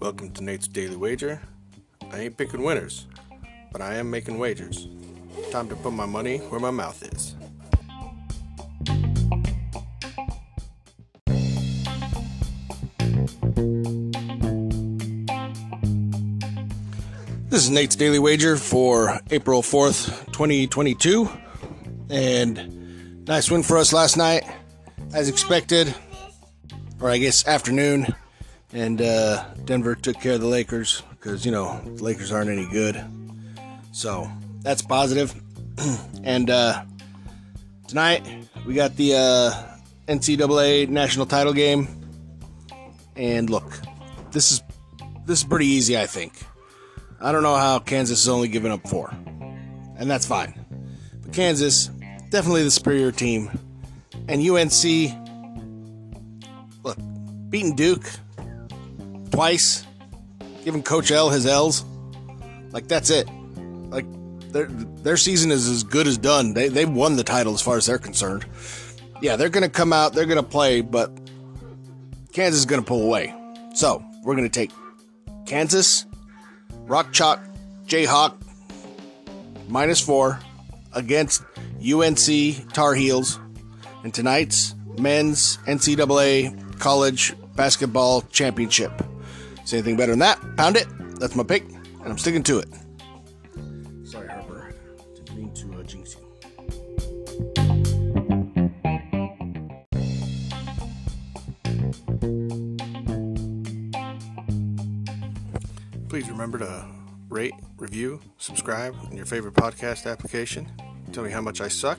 Welcome to Nate's Daily Wager. I ain't picking winners, but I am making wagers. Time to put my money where my mouth is. This is Nate's Daily Wager for April 4th, 2022. And nice win for us last night, as expected, or I guess afternoon. And uh, Denver took care of the Lakers because, you know, the Lakers aren't any good. So that's positive. and uh, tonight we got the uh, NCAA national title game. And look, this is this is pretty easy, I think. I don't know how Kansas is only giving up four, and that's fine. But Kansas, definitely the superior team, and UNC, look, beating Duke twice, giving Coach L his L's, like that's it. Like their their season is as good as done. They they've won the title as far as they're concerned. Yeah, they're gonna come out, they're gonna play, but Kansas is gonna pull away. So we're gonna take Kansas Rock Chalk Jayhawk minus four against UNC Tar Heels in tonight's men's NCAA college basketball championship. See anything better than that? Pound it. That's my pick, and I'm sticking to it. Sorry, Harper. Didn't mean to uh, jinx you. Please remember to rate, review, subscribe in your favorite podcast application. Tell me how much I suck